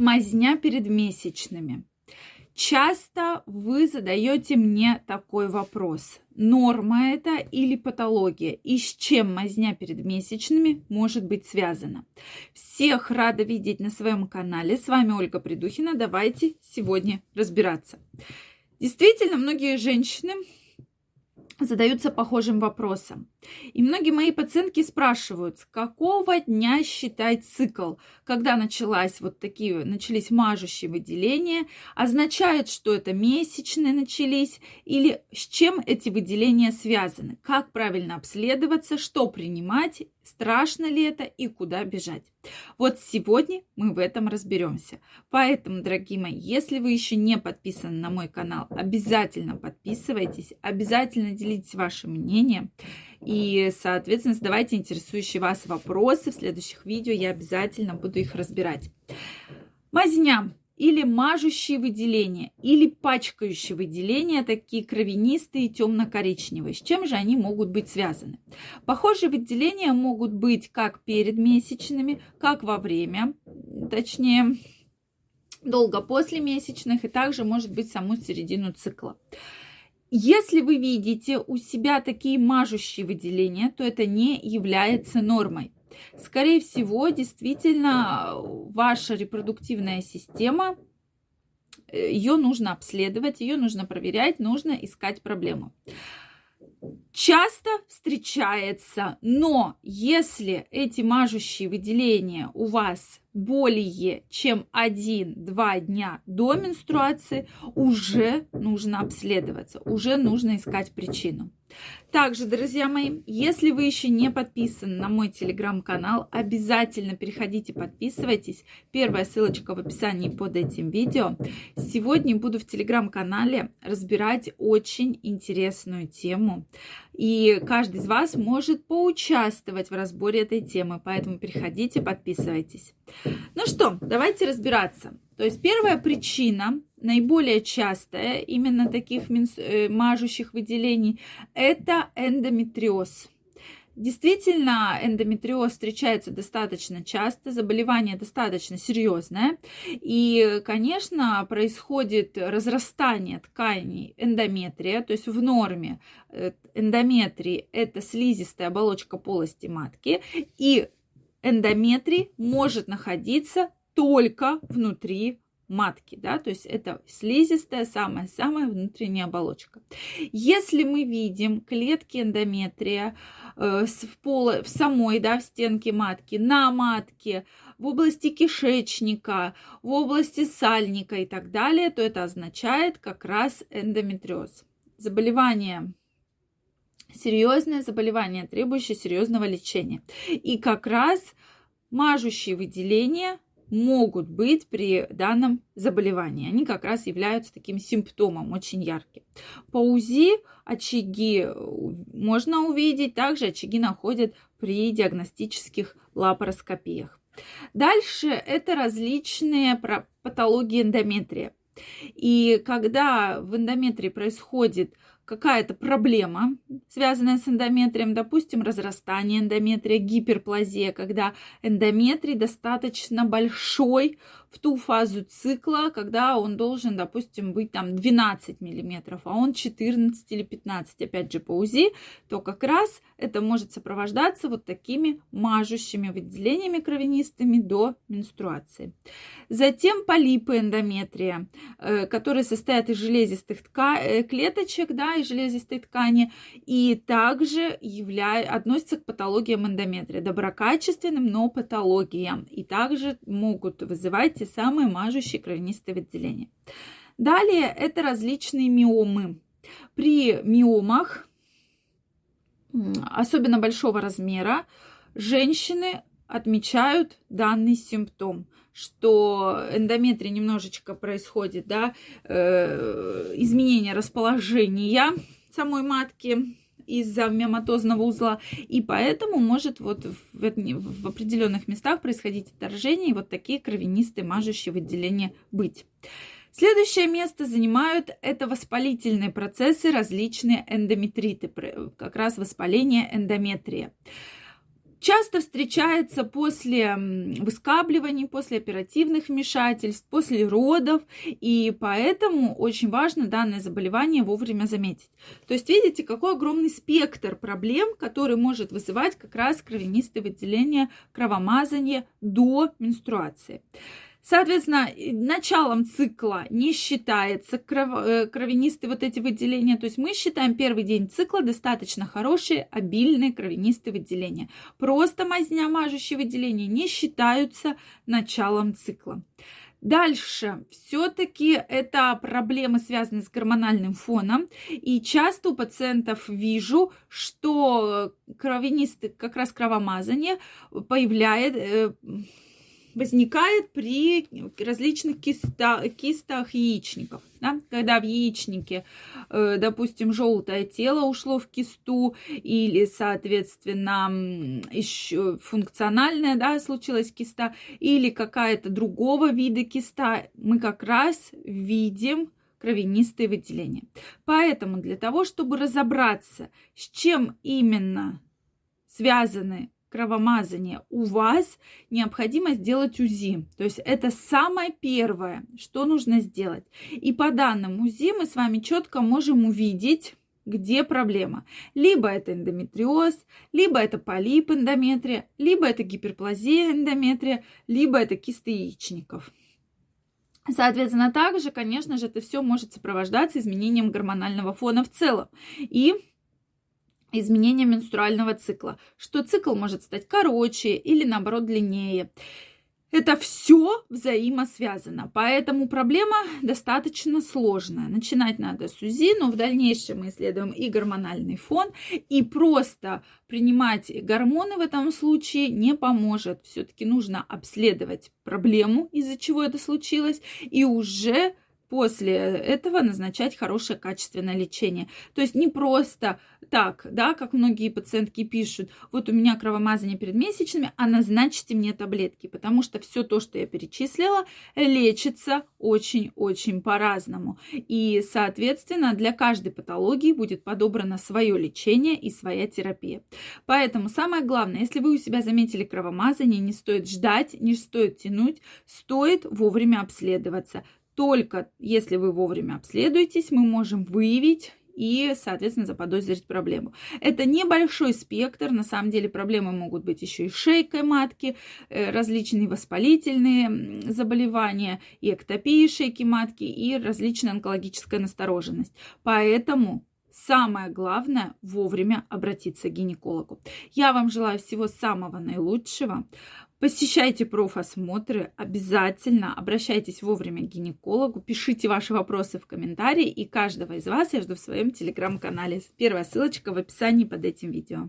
Мазня перед месячными. Часто вы задаете мне такой вопрос. Норма это или патология? И с чем мазня перед месячными может быть связана? Всех рада видеть на своем канале. С вами Ольга Придухина. Давайте сегодня разбираться. Действительно, многие женщины задаются похожим вопросом. И многие мои пациентки спрашивают, с какого дня считать цикл, когда началась вот такие, начались мажущие выделения, означает, что это месячные начались, или с чем эти выделения связаны, как правильно обследоваться, что принимать, страшно ли это и куда бежать. Вот сегодня мы в этом разберемся. Поэтому, дорогие мои, если вы еще не подписаны на мой канал, обязательно подписывайтесь, обязательно делитесь вашим мнением. И, соответственно, задавайте интересующие вас вопросы. В следующих видео я обязательно буду их разбирать. Мазня или мажущие выделения, или пачкающие выделения, такие кровянистые, темно-коричневые. С чем же они могут быть связаны? Похожие выделения могут быть как перед месячными, как во время, точнее, долго после месячных, и также может быть саму середину цикла. Если вы видите у себя такие мажущие выделения, то это не является нормой. Скорее всего, действительно, ваша репродуктивная система, э, ее нужно обследовать, ее нужно проверять, нужно искать проблему часто встречается, но если эти мажущие выделения у вас более чем 1-2 дня до менструации, уже нужно обследоваться, уже нужно искать причину. Также, друзья мои, если вы еще не подписаны на мой телеграм-канал, обязательно переходите, подписывайтесь. Первая ссылочка в описании под этим видео. Сегодня буду в телеграм-канале разбирать очень интересную тему. И каждый из вас может поучаствовать в разборе этой темы. Поэтому переходите, подписывайтесь. Ну что, давайте разбираться. То есть первая причина, наиболее частая именно таких э, мажущих выделений, это эндометриоз. Действительно, эндометриоз встречается достаточно часто, заболевание достаточно серьезное. И, конечно, происходит разрастание тканей эндометрия, то есть в норме э, эндометрии это слизистая оболочка полости матки, и эндометрий может находиться только внутри матки, да, то есть это слизистая, самая-самая внутренняя оболочка. Если мы видим клетки эндометрия э, в, поло, в самой, да, в стенке матки, на матке, в области кишечника, в области сальника и так далее, то это означает как раз эндометриоз. Заболевание серьезное заболевание, требующее серьезного лечения. И как раз мажущие выделения могут быть при данном заболевании. Они как раз являются таким симптомом очень ярким. По УЗИ очаги можно увидеть, также очаги находят при диагностических лапароскопиях. Дальше это различные патологии эндометрия. И когда в эндометрии происходит какая-то проблема, связанная с эндометрием, допустим, разрастание эндометрия, гиперплазия, когда эндометрий достаточно большой в ту фазу цикла, когда он должен, допустим, быть там 12 миллиметров, а он 14 или 15, опять же, по УЗИ, то как раз это может сопровождаться вот такими мажущими выделениями кровянистыми до менструации. Затем полипы эндометрия, э, которые состоят из железистых тка... Э, клеточек, да, и железистой ткани, и также явля... относятся к патологиям эндометрия, доброкачественным, но патологиям, и также могут вызывать те самые мажущие кровянистые выделения. Далее это различные миомы. При миомах, особенно большого размера, женщины отмечают данный симптом, что эндометрия немножечко происходит, да, э, изменение расположения самой матки, из-за миоматозного узла, и поэтому может вот в, в определенных местах происходить отторжение и вот такие кровянистые мажущие выделения быть. Следующее место занимают это воспалительные процессы, различные эндометриты, как раз воспаление эндометрия. Часто встречается после выскабливаний, после оперативных вмешательств, после родов, и поэтому очень важно данное заболевание вовремя заметить. То есть видите, какой огромный спектр проблем, который может вызывать как раз кровянистые выделения, кровомазание до менструации. Соответственно, началом цикла не считается кров... Э, кровянистые вот эти выделения. То есть мы считаем первый день цикла достаточно хорошие, обильные кровянистые выделения. Просто мазня, мажущие выделения не считаются началом цикла. Дальше, все-таки это проблемы, связанные с гормональным фоном. И часто у пациентов вижу, что кровянистый, как раз кровомазание, появляет, э, возникает при различных киста, кистах яичников. Да? Когда в яичнике, э, допустим, желтое тело ушло в кисту, или, соответственно, еще функциональная да, случилась киста, или какая-то другого вида киста, мы как раз видим кровянистые выделения. Поэтому для того, чтобы разобраться, с чем именно связаны кровомазания у вас, необходимо сделать УЗИ. То есть это самое первое, что нужно сделать. И по данным УЗИ мы с вами четко можем увидеть, где проблема. Либо это эндометриоз, либо это полип эндометрия, либо это гиперплазия эндометрия, либо это кисты яичников. Соответственно, также, конечно же, это все может сопровождаться изменением гормонального фона в целом. И изменения менструального цикла, что цикл может стать короче или наоборот длиннее. Это все взаимосвязано, поэтому проблема достаточно сложная. Начинать надо с УЗИ, но в дальнейшем мы исследуем и гормональный фон, и просто принимать гормоны в этом случае не поможет. Все-таки нужно обследовать проблему, из-за чего это случилось, и уже после этого назначать хорошее качественное лечение. То есть не просто так, да, как многие пациентки пишут, вот у меня кровомазание перед месячными, а назначьте мне таблетки, потому что все то, что я перечислила, лечится очень-очень по-разному. И, соответственно, для каждой патологии будет подобрано свое лечение и своя терапия. Поэтому самое главное, если вы у себя заметили кровомазание, не стоит ждать, не стоит тянуть, стоит вовремя обследоваться. Только если вы вовремя обследуетесь, мы можем выявить и, соответственно, заподозрить проблему. Это небольшой спектр, на самом деле проблемы могут быть еще и шейкой матки, э, различные воспалительные заболевания, и эктопии шейки матки, и различная онкологическая настороженность. Поэтому самое главное вовремя обратиться к гинекологу. Я вам желаю всего самого наилучшего. Посещайте профосмотры, обязательно обращайтесь вовремя к гинекологу, пишите ваши вопросы в комментарии, и каждого из вас я жду в своем телеграм-канале. Первая ссылочка в описании под этим видео.